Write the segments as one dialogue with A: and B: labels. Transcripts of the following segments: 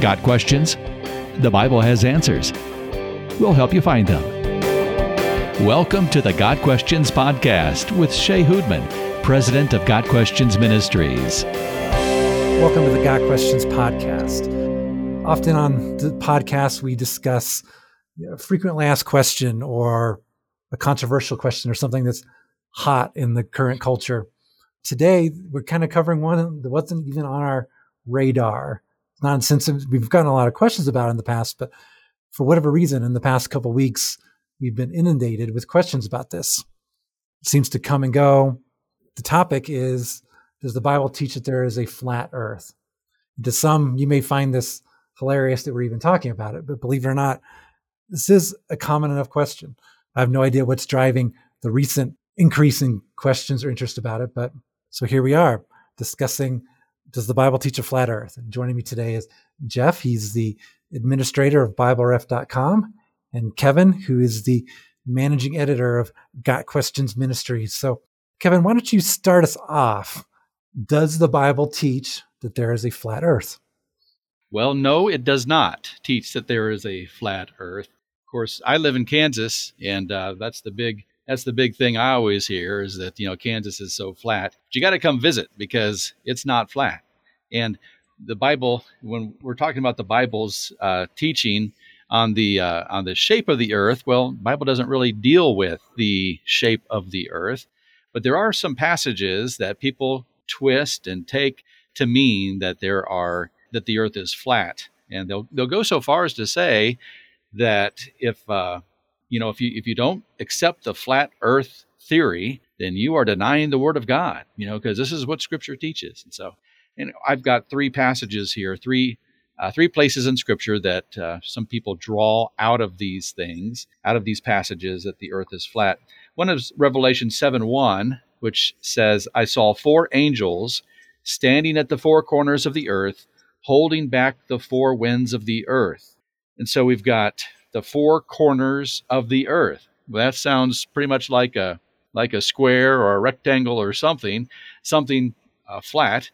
A: Got questions? The Bible has answers. We'll help you find them. Welcome to the Got Questions Podcast with Shea Houdmann, President of Got Questions Ministries.
B: Welcome to the Got Questions Podcast. Often on the podcast, we discuss a frequently asked question or a controversial question or something that's hot in the current culture. Today, we're kind of covering one that wasn't even on our radar. Not since we've gotten a lot of questions about in the past, but for whatever reason, in the past couple weeks, we've been inundated with questions about this. It seems to come and go. The topic is Does the Bible teach that there is a flat earth? To some, you may find this hilarious that we're even talking about it, but believe it or not, this is a common enough question. I have no idea what's driving the recent increase in questions or interest about it, but so here we are discussing does the Bible teach a flat earth? And joining me today is Jeff. He's the administrator of BibleRef.com, and Kevin, who is the managing editor of Got Questions Ministries. So, Kevin, why don't you start us off? Does the Bible teach that there is a flat earth?
C: Well, no, it does not teach that there is a flat earth. Of course, I live in Kansas, and uh, that's the big that's the big thing I always hear is that you know Kansas is so flat. But you got to come visit because it's not flat. And the Bible, when we're talking about the Bible's uh, teaching on the uh, on the shape of the earth, well, Bible doesn't really deal with the shape of the earth, but there are some passages that people twist and take to mean that there are that the earth is flat, and they'll they'll go so far as to say that if uh, you know, if you if you don't accept the flat Earth theory, then you are denying the Word of God. You know, because this is what Scripture teaches. And so, and I've got three passages here, three uh, three places in Scripture that uh, some people draw out of these things, out of these passages that the Earth is flat. One is Revelation seven one, which says, "I saw four angels standing at the four corners of the earth, holding back the four winds of the earth." And so we've got the four corners of the earth. Well, that sounds pretty much like a like a square or a rectangle or something, something uh, flat.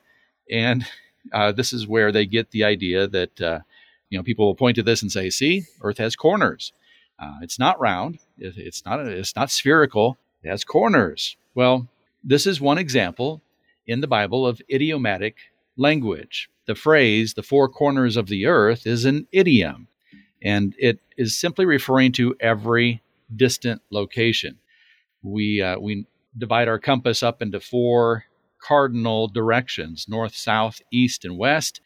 C: And uh, this is where they get the idea that uh, you know people will point to this and say, "See, Earth has corners. Uh, it's not round. It, it's not. It's not spherical. It has corners." Well, this is one example in the Bible of idiomatic language. The phrase "the four corners of the earth" is an idiom and it is simply referring to every distant location. We uh, we divide our compass up into four cardinal directions: north, south, east, and west.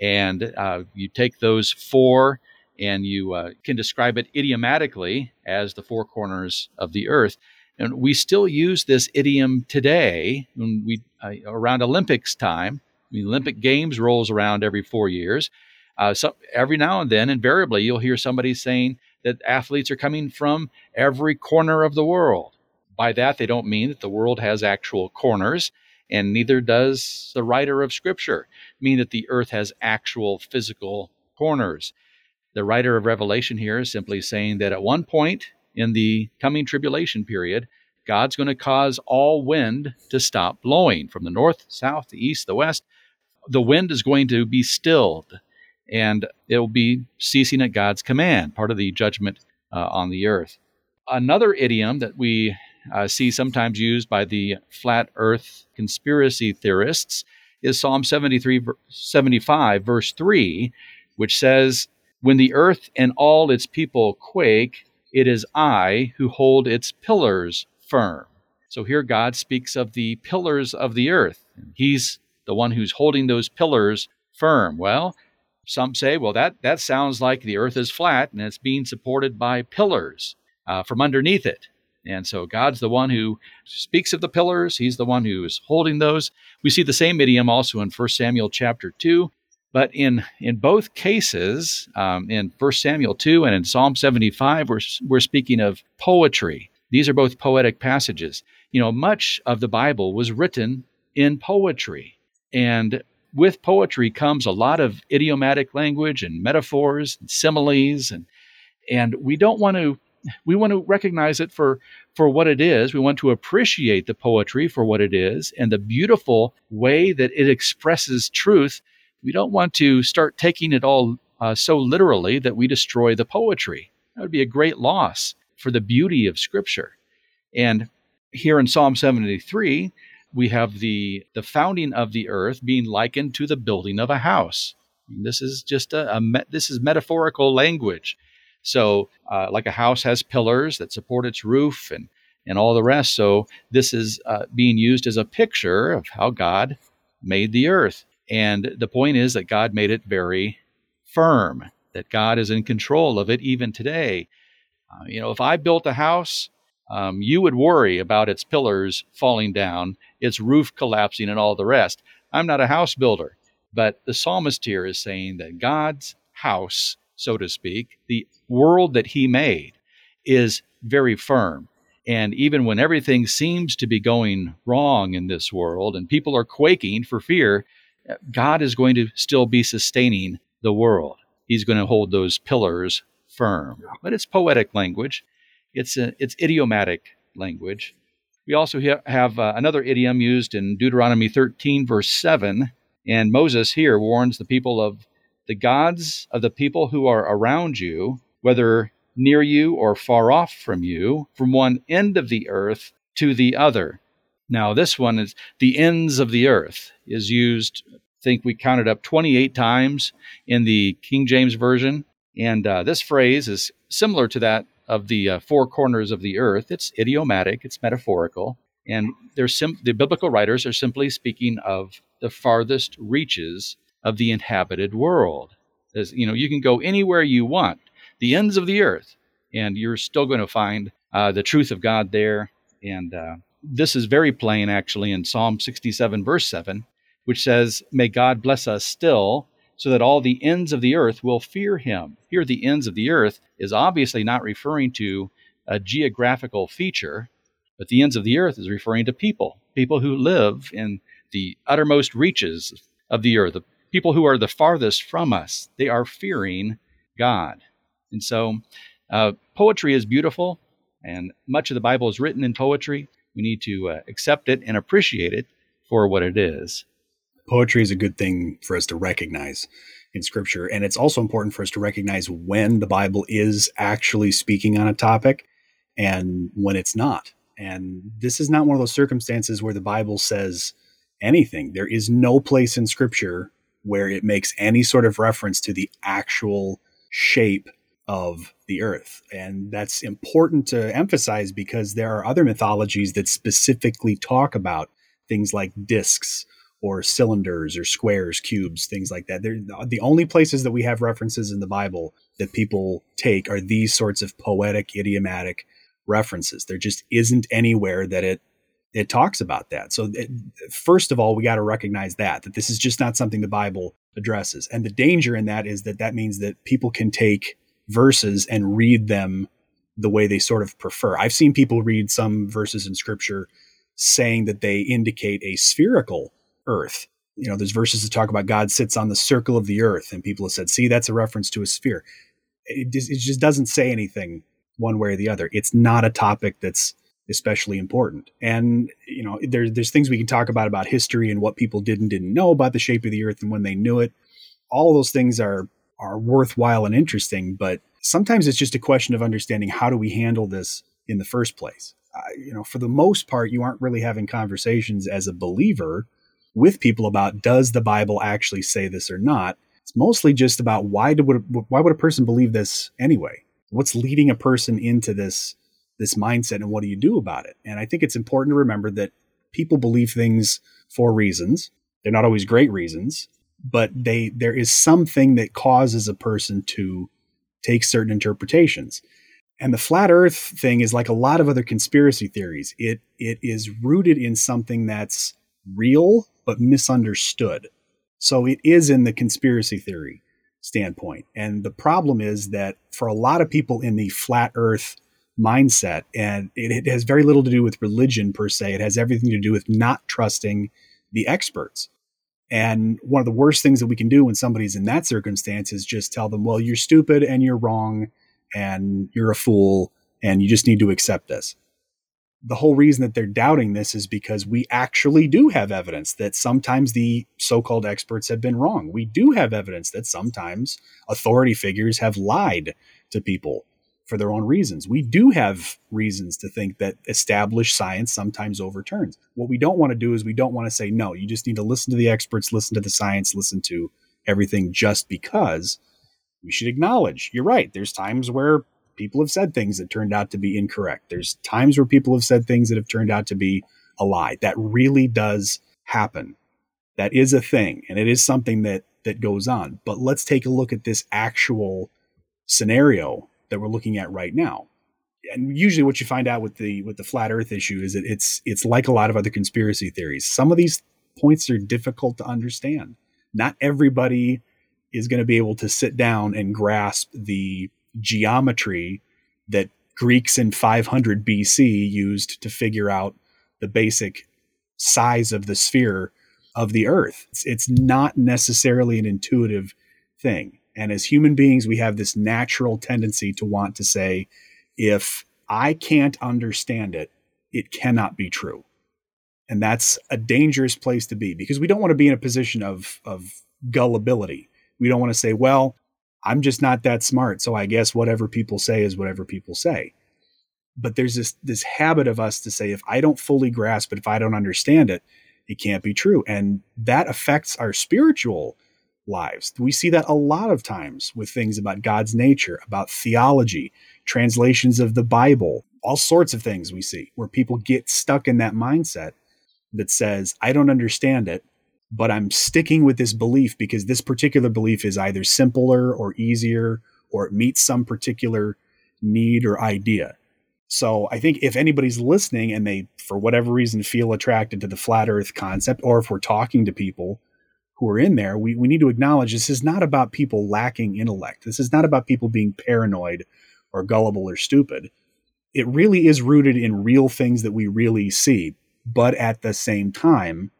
C: And uh, you take those four, and you uh, can describe it idiomatically as the four corners of the earth. And we still use this idiom today when we uh, around Olympics time. The Olympic Games rolls around every four years uh, so every now and then, invariably, you'll hear somebody saying that athletes are coming from every corner of the world. By that, they don't mean that the world has actual corners, and neither does the writer of Scripture mean that the earth has actual physical corners. The writer of Revelation here is simply saying that at one point in the coming tribulation period, God's going to cause all wind to stop blowing from the north, south, the east, the west. The wind is going to be stilled and it will be ceasing at God's command, part of the judgment uh, on the earth. Another idiom that we uh, see sometimes used by the flat earth conspiracy theorists is Psalm 73, 75, verse 3, which says, When the earth and all its people quake, it is I who hold its pillars firm. So here God speaks of the pillars of the earth. He's the one who's holding those pillars firm. Well, some say, well, that, that sounds like the earth is flat and it's being supported by pillars uh, from underneath it. And so God's the one who speaks of the pillars. He's the one who is holding those. We see the same idiom also in 1 Samuel chapter 2. But in, in both cases, um, in 1 Samuel 2 and in Psalm 75, we're, we're speaking of poetry. These are both poetic passages. You know, much of the Bible was written in poetry. And with poetry comes a lot of idiomatic language and metaphors and similes and and we don't want to we want to recognize it for for what it is we want to appreciate the poetry for what it is and the beautiful way that it expresses truth we don't want to start taking it all uh, so literally that we destroy the poetry. That would be a great loss for the beauty of Scripture. And here in Psalm 73, we have the, the founding of the earth being likened to the building of a house. This is just a, a this is metaphorical language. So, uh, like a house has pillars that support its roof and and all the rest. So, this is uh, being used as a picture of how God made the earth. And the point is that God made it very firm, that God is in control of it even today. Uh, you know, if I built a house, um, you would worry about its pillars falling down, its roof collapsing, and all the rest. I'm not a house builder, but the psalmist here is saying that God's house, so to speak, the world that he made, is very firm. And even when everything seems to be going wrong in this world and people are quaking for fear, God is going to still be sustaining the world. He's going to hold those pillars firm. But it's poetic language. It's a, it's idiomatic language. We also ha- have uh, another idiom used in Deuteronomy 13 verse 7, and Moses here warns the people of the gods of the people who are around you, whether near you or far off from you, from one end of the earth to the other. Now, this one is the ends of the earth is used, I think we counted up 28 times in the King James Version. And uh, this phrase is similar to that of the uh, four corners of the earth. It's idiomatic, it's metaphorical. And sim- the biblical writers are simply speaking of the farthest reaches of the inhabited world. As, you know, you can go anywhere you want, the ends of the earth, and you're still going to find uh, the truth of God there. And uh, this is very plain, actually, in Psalm 67, verse 7, which says, May God bless us still, so that all the ends of the earth will fear him. Here, the ends of the earth is obviously not referring to a geographical feature, but the ends of the earth is referring to people, people who live in the uttermost reaches of the earth, people who are the farthest from us. They are fearing God. And so, uh, poetry is beautiful, and much of the Bible is written in poetry. We need to uh, accept it and appreciate it for what it is.
D: Poetry is a good thing for us to recognize in scripture. And it's also important for us to recognize when the Bible is actually speaking on a topic and when it's not. And this is not one of those circumstances where the Bible says anything. There is no place in scripture where it makes any sort of reference to the actual shape of the earth. And that's important to emphasize because there are other mythologies that specifically talk about things like discs or cylinders or squares, cubes, things like that. They're the only places that we have references in the Bible that people take are these sorts of poetic, idiomatic references. There just isn't anywhere that it it talks about that. So it, first of all, we got to recognize that that this is just not something the Bible addresses. And the danger in that is that that means that people can take verses and read them the way they sort of prefer. I've seen people read some verses in scripture saying that they indicate a spherical earth. You know, there's verses that talk about God sits on the circle of the earth, and people have said, see, that's a reference to a sphere. It just, it just doesn't say anything one way or the other. It's not a topic that's especially important. And, you know, there, there's things we can talk about about history and what people did and didn't know about the shape of the earth and when they knew it. All those things are are worthwhile and interesting, but sometimes it's just a question of understanding how do we handle this in the first place. Uh, you know, for the most part, you aren't really having conversations as a believer with people about does the Bible actually say this or not. It's mostly just about why do would why would a person believe this anyway? What's leading a person into this this mindset, and what do you do about it? And I think it's important to remember that people believe things for reasons. They're not always great reasons, but they there is something that causes a person to take certain interpretations. And the flat earth thing is like a lot of other conspiracy theories. It it is rooted in something that's real but misunderstood. So it is in the conspiracy theory standpoint. And the problem is that for a lot of people in the flat earth mindset, and it, it has very little to do with religion per se, it has everything to do with not trusting the experts. And one of the worst things that we can do when somebody's in that circumstance is just tell them, well, you're stupid and you're wrong and you're a fool and you just need to accept this. the whole reason that they're doubting this is because we actually do have evidence that sometimes the so-called experts have been wrong. We do have evidence that sometimes authority figures have lied to people for their own reasons. We do have reasons to think that established science sometimes overturns. What we don't want to do is we don't want to say, no, you just need to listen to the experts, listen to the science, listen to everything just because. We should acknowledge, you're right. There's times where people have said things that turned out to be incorrect. There's times where people have said things that have turned out to be a lie. That really does happen. That is a thing, and it is something that that goes on. But let's take a look at this actual scenario that we're looking at right now. And usually what you find out with the with the flat earth issue is that it's it's like a lot of other conspiracy theories. Some of these points are difficult to understand. Not everybody is going to be able to sit down and grasp the geometry that Greeks in 500 BC used to figure out the basic size of the sphere of the earth. It's, it's not necessarily an intuitive thing. And as human beings, we have this natural tendency to want to say, if I can't understand it, it cannot be true. And that's a dangerous place to be because we don't want to be in a position of, of gullibility. We don't want to say, well, I'm just not that smart. So I guess whatever people say is whatever people say. But there's this, this habit of us to say, if I don't fully grasp it, if I don't understand it, it can't be true. And that affects our spiritual lives. We see that a lot of times with things about God's nature, about theology, translations of the Bible, all sorts of things we see where people get stuck in that mindset that says, I don't understand it, but I'm sticking with this belief because this particular belief is either simpler or easier or it meets some particular need or idea. So I think if anybody's listening and they, for whatever reason, feel attracted to the flat earth concept, or if we're talking to people who are in there, we, we need to acknowledge this is not about people lacking intellect. This is not about people being paranoid or gullible or stupid. It really is rooted in real things that we really see. But at the same time,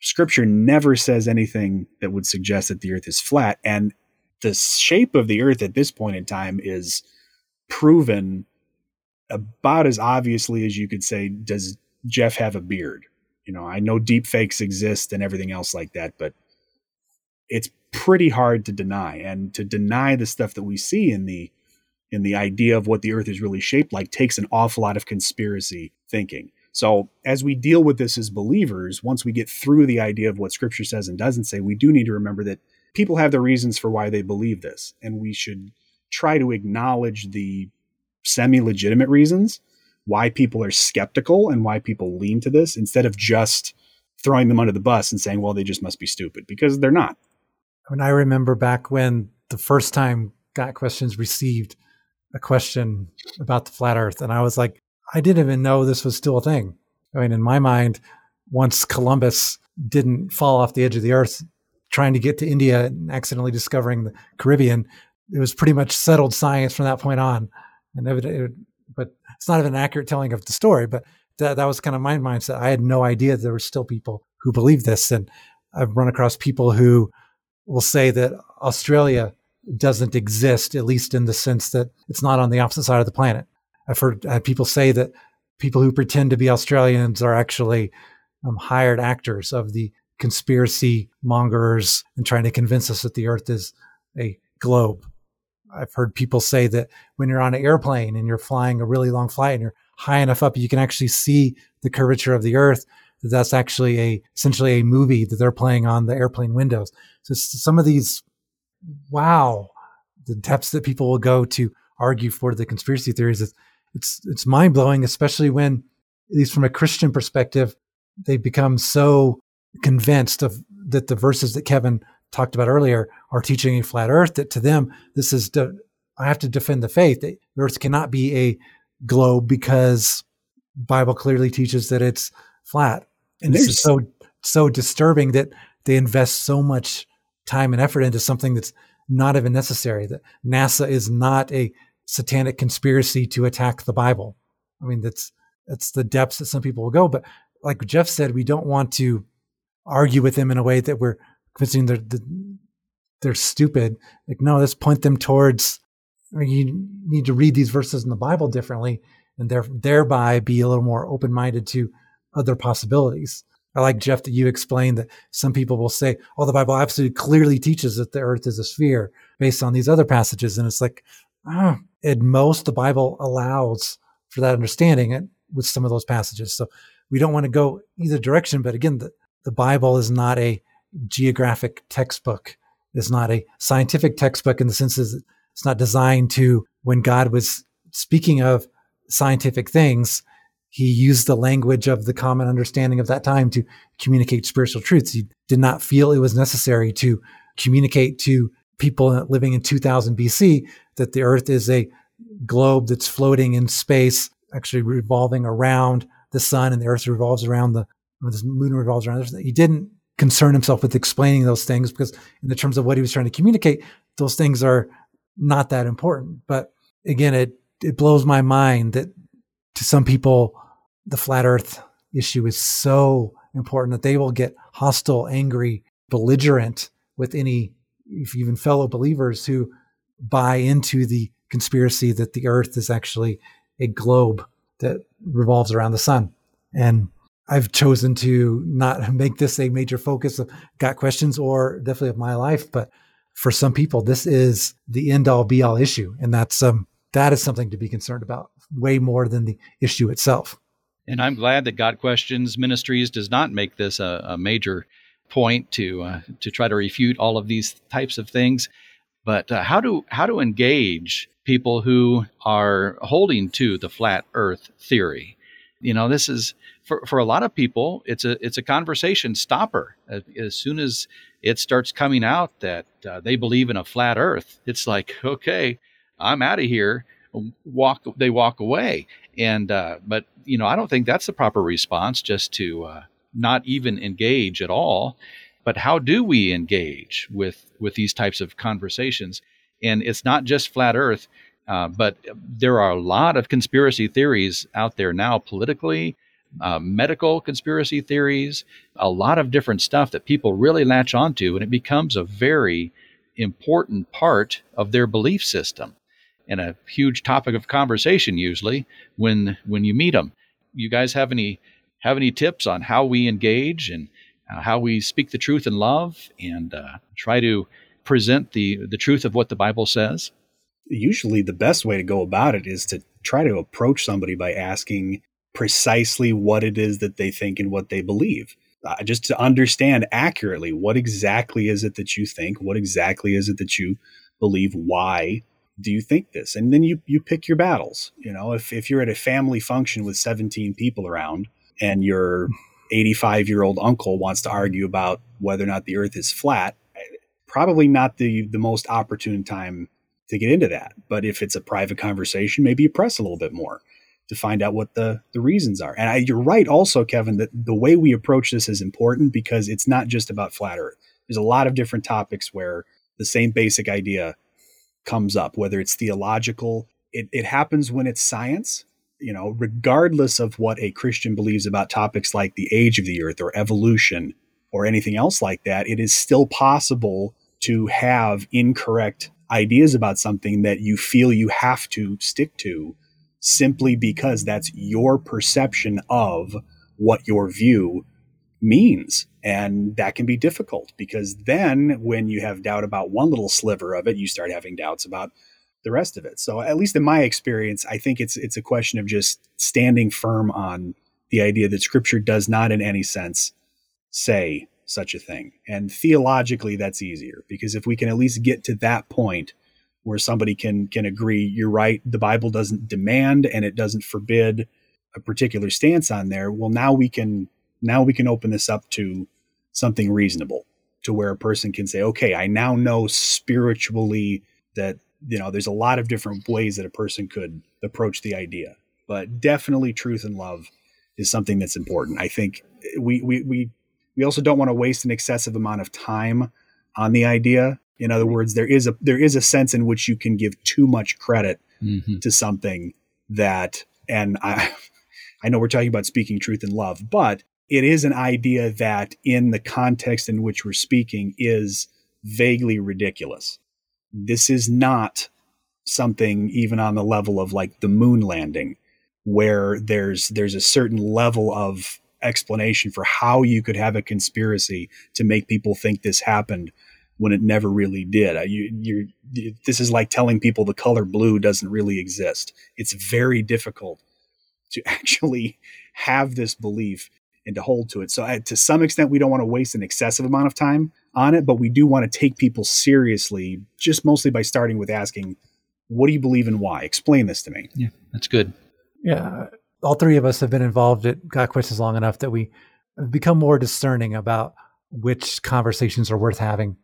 D: scripture never says anything that would suggest that the earth is flat. And the shape of the earth at this point in time is proven about as obviously as you could say, does Jeff have a beard? You know, I know deep fakes exist and everything else like that, but it's pretty hard to deny. And to deny the stuff that we see in the in the idea of what the earth is really shaped like takes an awful lot of conspiracy thinking. So as we deal with this as believers once we get through the idea of what scripture says and doesn't say we do need to remember that people have their reasons for why they believe this. And we should try to acknowledge the semi-legitimate reasons why people are skeptical and why people lean to this instead of just throwing them under the bus and saying well they just must be stupid because they're not
B: when I remember back when the first time Got Questions received a question about the flat earth, and I was like, I didn't even know this was still a thing. I mean, in my mind, once Columbus didn't fall off the edge of the earth trying to get to India and accidentally discovering the Caribbean, it was pretty much settled science from that point on. And it, it, but it's not even an accurate telling of the story. But that, that was kind of my mindset. I had no idea there were still people who believed this. And I've run across people who will say that Australia doesn't exist, at least in the sense that it's not on the opposite side of the planet. I've heard uh, people say that people who pretend to be Australians are actually um, hired actors of the conspiracy mongers and trying to convince us that the earth is a globe. I've heard people say that when you're on an airplane and you're flying a really long flight and you're high enough up, you can actually see the curvature of the earth that that's actually a essentially a movie that they're playing on the airplane windows. So some of these, wow, the depths that people will go to argue for the conspiracy theories. It's it's, it's mind blowing, especially when, at least from a Christian perspective, they become so convinced of that the verses that Kevin talked about earlier are teaching a flat Earth. That to them, this is de- I have to defend the faith. The Earth cannot be a globe because Bible clearly teaches that it's flat and this is so so disturbing that they invest so much time and effort into something that's not even necessary. That NASA is not a satanic conspiracy to attack the Bible. I mean, that's that's the depths that some people will go. But like Jeff said, we don't want to argue with them in a way that we're convincing they're they're stupid. Like, no, let's point them towards. I mean, you need to read these verses in the Bible differently and there, thereby be a little more open minded to other possibilities. I like Jeff that you explained that some people will say, "Oh, the Bible absolutely clearly teaches that the Earth is a sphere," based on these other passages, and it's like, ah, at most, the Bible allows for that understanding with some of those passages. So we don't want to go either direction. But again, the, the Bible is not a geographic textbook. It's not a scientific textbook in the sense that it's not designed to, when God was speaking of scientific things, he used the language of the common understanding of that time to communicate spiritual truths. He did not feel it was necessary to communicate to people living in 2000 BC that the earth is a globe that's floating in space, actually revolving around the sun, and the earth revolves around the, the moon revolves around. He didn't concern himself with explaining those things because, in the terms of what he was trying to communicate, those things are not that important. But again, it it blows my mind that to some people the flat earth issue is so important that they will get hostile, angry, belligerent with any, even fellow believers who buy into the conspiracy that the earth is actually a globe that revolves around the sun. And I've chosen to not make this a major focus of got questions or definitely of my life, but for some people, this is the end all be all issue. And that's, um, that is something to be concerned about way more than the issue itself.
C: And I'm glad that Got Questions Ministries does not make this a, a major point to uh, to try to refute all of these types of things. But uh, how to how to engage people who are holding to the flat Earth theory? You know, this is for, for a lot of people, it's a it's a conversation stopper. As soon as it starts coming out that uh, they believe in a flat Earth, it's like, okay, I'm out of here. Walk, they walk away, and uh, but you know, I don't think that's the proper response. Just to uh, not even engage at all. But how do we engage with with these types of conversations? And it's not just flat Earth, uh, but there are a lot of conspiracy theories out there now, politically, uh, medical conspiracy theories, a lot of different stuff that people really latch onto, and it becomes a very important part of their belief system and a huge topic of conversation usually when when you meet them. You guys have any have any tips on how we engage and uh, how we speak the truth in love and uh, try to present the the truth of what the Bible says?
D: Usually, the best way to go about it is to try to approach somebody by asking precisely what it is that they think and what they believe. Uh, just to understand accurately what exactly is it that you think, what exactly is it that you believe, why do you think this? And then you you pick your battles. You know, if if you're at a family function with 17 people around and your 85 year old uncle wants to argue about whether or not the earth is flat, probably not the the most opportune time to get into that. But if it's a private conversation, maybe you press a little bit more to find out what the the reasons are. And I, you're right also Kevin that the way we approach this is important because it's not just about flat earth. There's a lot of different topics where the same basic idea comes up, whether it's theological. It, it happens when it's science, you know, regardless of what a Christian believes about topics like the age of the earth or evolution or anything else like that, it is still possible to have incorrect ideas about something that you feel you have to stick to simply because that's your perception of what your view means. And that can be difficult because then when you have doubt about one little sliver of it, you start having doubts about the rest of it. So at least in my experience, I think it's it's a question of just standing firm on the idea that scripture does not in any sense say such a thing. And theologically that's easier because if we can at least get to that point where somebody can can agree you're right, the Bible doesn't demand and it doesn't forbid a particular stance on there, well now we can now we can open this up to something reasonable to where a person can say, okay, I now know spiritually that, you know, there's a lot of different ways that a person could approach the idea. But definitely truth and love is something that's important. I think we, we, we, we also don't want to waste an excessive amount of time on the idea. In other words, there is a there is a sense in which you can give too much credit mm-hmm. to something that and I I know we're talking about speaking truth in love, but it is an idea that, in the context in which we're speaking, is vaguely ridiculous. This is not something even on the level of like the moon landing. where there's there's a certain level of explanation for how you could have a conspiracy to make people think this happened when it never really did. You, you're, this is like telling people the color blue doesn't really exist. It's very difficult to actually have this belief and to hold to it. So, uh, to some extent, we don't want to waste an excessive amount of time on it, but we do want to take people seriously, just mostly by starting with asking, What do you believe and why? Explain this to me.
C: Yeah, that's good.
B: Yeah. All three of us have been involved at Got Questions long enough that we have become more discerning about which conversations are worth having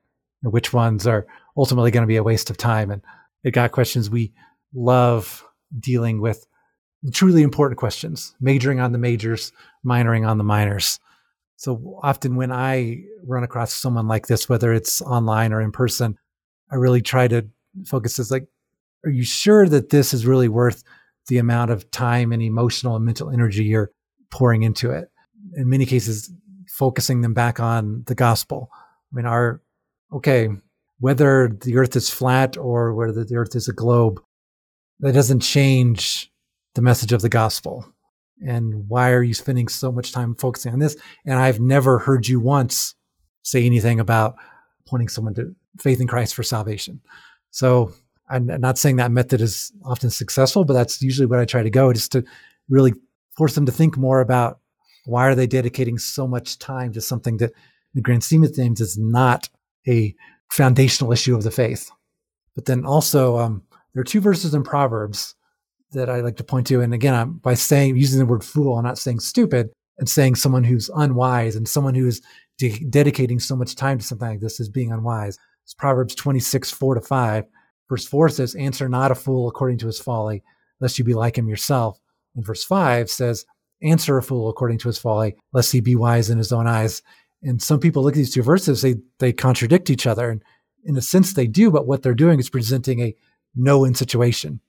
B: and which ones are ultimately going to be a waste of time. And at Got Questions, we love dealing with truly important questions, majoring on the majors, minoring on the minors. So often when I run across someone like this, whether it's online or in person, I really try to focus as like, are you sure that this is really worth the amount of time and emotional and mental energy you're pouring into it? In many cases, focusing them back on the gospel. I mean, our, okay, whether the earth is flat or whether the earth is a globe, that doesn't change the message of the gospel. And why are you spending so much time focusing on this? And I've never heard you once say anything about pointing someone to faith in Christ for salvation. So I'm not saying that method is often successful, but that's usually what I try to go, just to really force them to think more about why are they dedicating so much time to something that, in the grand scheme of things, is not a foundational issue of the faith. But then also, um, there are two verses in Proverbs that I like to point to. And again, I'm, by saying using the word fool, I'm not saying stupid, and saying someone who's unwise and someone who is de- dedicating so much time to something like this is being unwise. It's Proverbs 26, 4 to 5. Verse 4 says, Answer not a fool according to his folly, lest you be like him yourself. And verse 5 says, Answer a fool according to his folly, lest he be wise in his own eyes. And some people look at these two verses, they, they contradict each other. And in a sense, they do, but what they're doing is presenting a no win situation.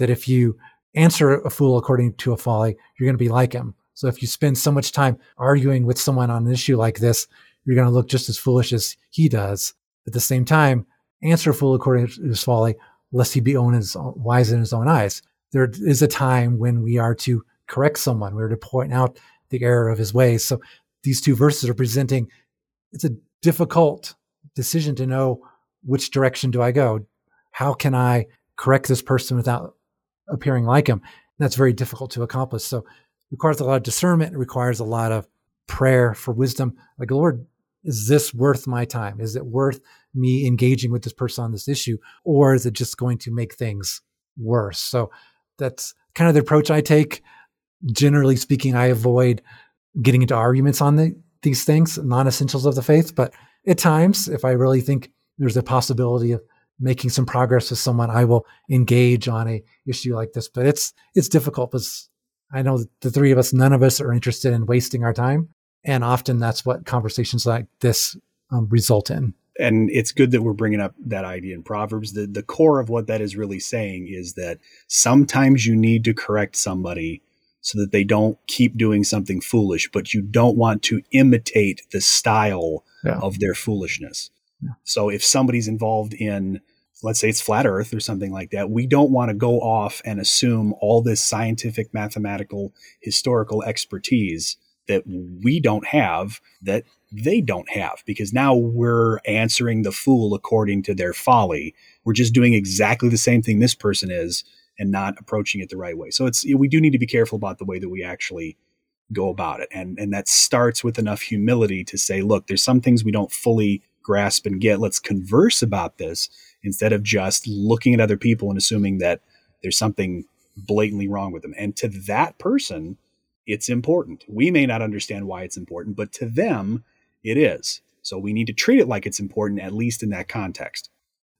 B: That if you answer a fool according to a folly, you're going to be like him. So if you spend so much time arguing with someone on an issue like this, you're going to look just as foolish as he does. At the same time, answer a fool according to his folly, lest he be own as wise in his own eyes. There is a time when we are to correct someone. We are to point out the error of his ways. So these two verses are presenting it's a difficult decision to know which direction do I go? How can I correct this person without appearing like him. That's very difficult to accomplish. So requires a lot of discernment. It requires a lot of prayer for wisdom. Like, Lord, is this worth my time? Is it worth me engaging with this person on this issue? Or is it just going to make things worse? So that's kind of the approach I take. Generally speaking, I avoid getting into arguments on the, these things, non essentials of the faith. But at times, if I really think there's a possibility of making some progress with someone, I will engage on a issue like this. But it's it's difficult because I know the three of us, none of us are interested in wasting our time, and often that's what conversations like this um, result in.
D: And it's good that we're bringing up that idea in Proverbs. The the core of what that is really saying is that sometimes you need to correct somebody so that they don't keep doing something foolish, but you don't want to imitate the style yeah. of their foolishness. So if somebody's involved in let's say it's flat earth or something like that we don't want to go off and assume all this scientific mathematical historical expertise that we don't have that they don't have because now we're answering the fool according to their folly. We're just doing exactly the same thing this person is and not approaching it the right way. So it's we do need to be careful about the way that we actually go about it and and that starts with enough humility to say look there's some things we don't fully grasp and get. Let's converse about this instead of just looking at other people and assuming that there's something blatantly wrong with them. And to that person, it's important. We may not understand why it's important, but to them, it is. So we need to treat it like it's important, at least in that context.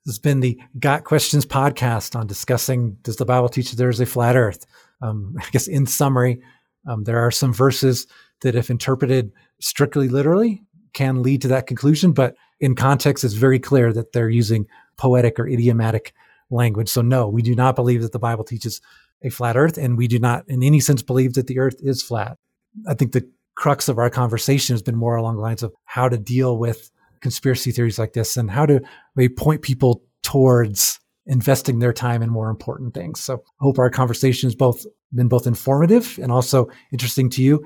B: This has been the Got Questions podcast on discussing Does the Bible teach that there is a flat earth? Um, I guess in summary, um, there are some verses that, if interpreted strictly literally, can lead to that conclusion. But in context, it's very clear that they're using poetic or idiomatic language. So, no, we do not believe that the Bible teaches a flat earth, and we do not, in any sense, believe that the earth is flat. I think the crux of our conversation has been more along the lines of how to deal with conspiracy theories like this and how to maybe point people towards investing their time in more important things. So I hope our conversation has both been both informative and also interesting to you.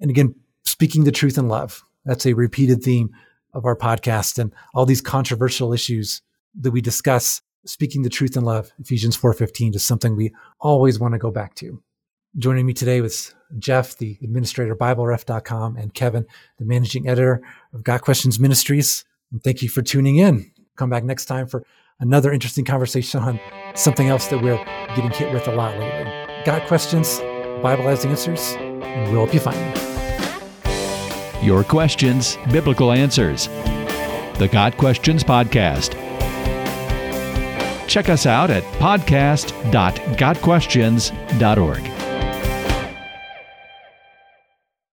B: And again, speaking the truth in love. That's a repeated theme of our podcast and all these controversial issues that we discuss. Speaking the truth in love, Ephesians 4:15 is something we always want to go back to. Joining me today was Jeff, the administrator BibleRef.com, and Kevin, the managing editor of Got Questions Ministries. And thank you for tuning in. Come back next time for another interesting conversation on something else that we're getting hit with a lot lately. Got questions? Bible has answers, and we'll help you find them.
C: Your questions, biblical answers. The Got Questions Podcast. Check us out at podcast.gotquestions.org.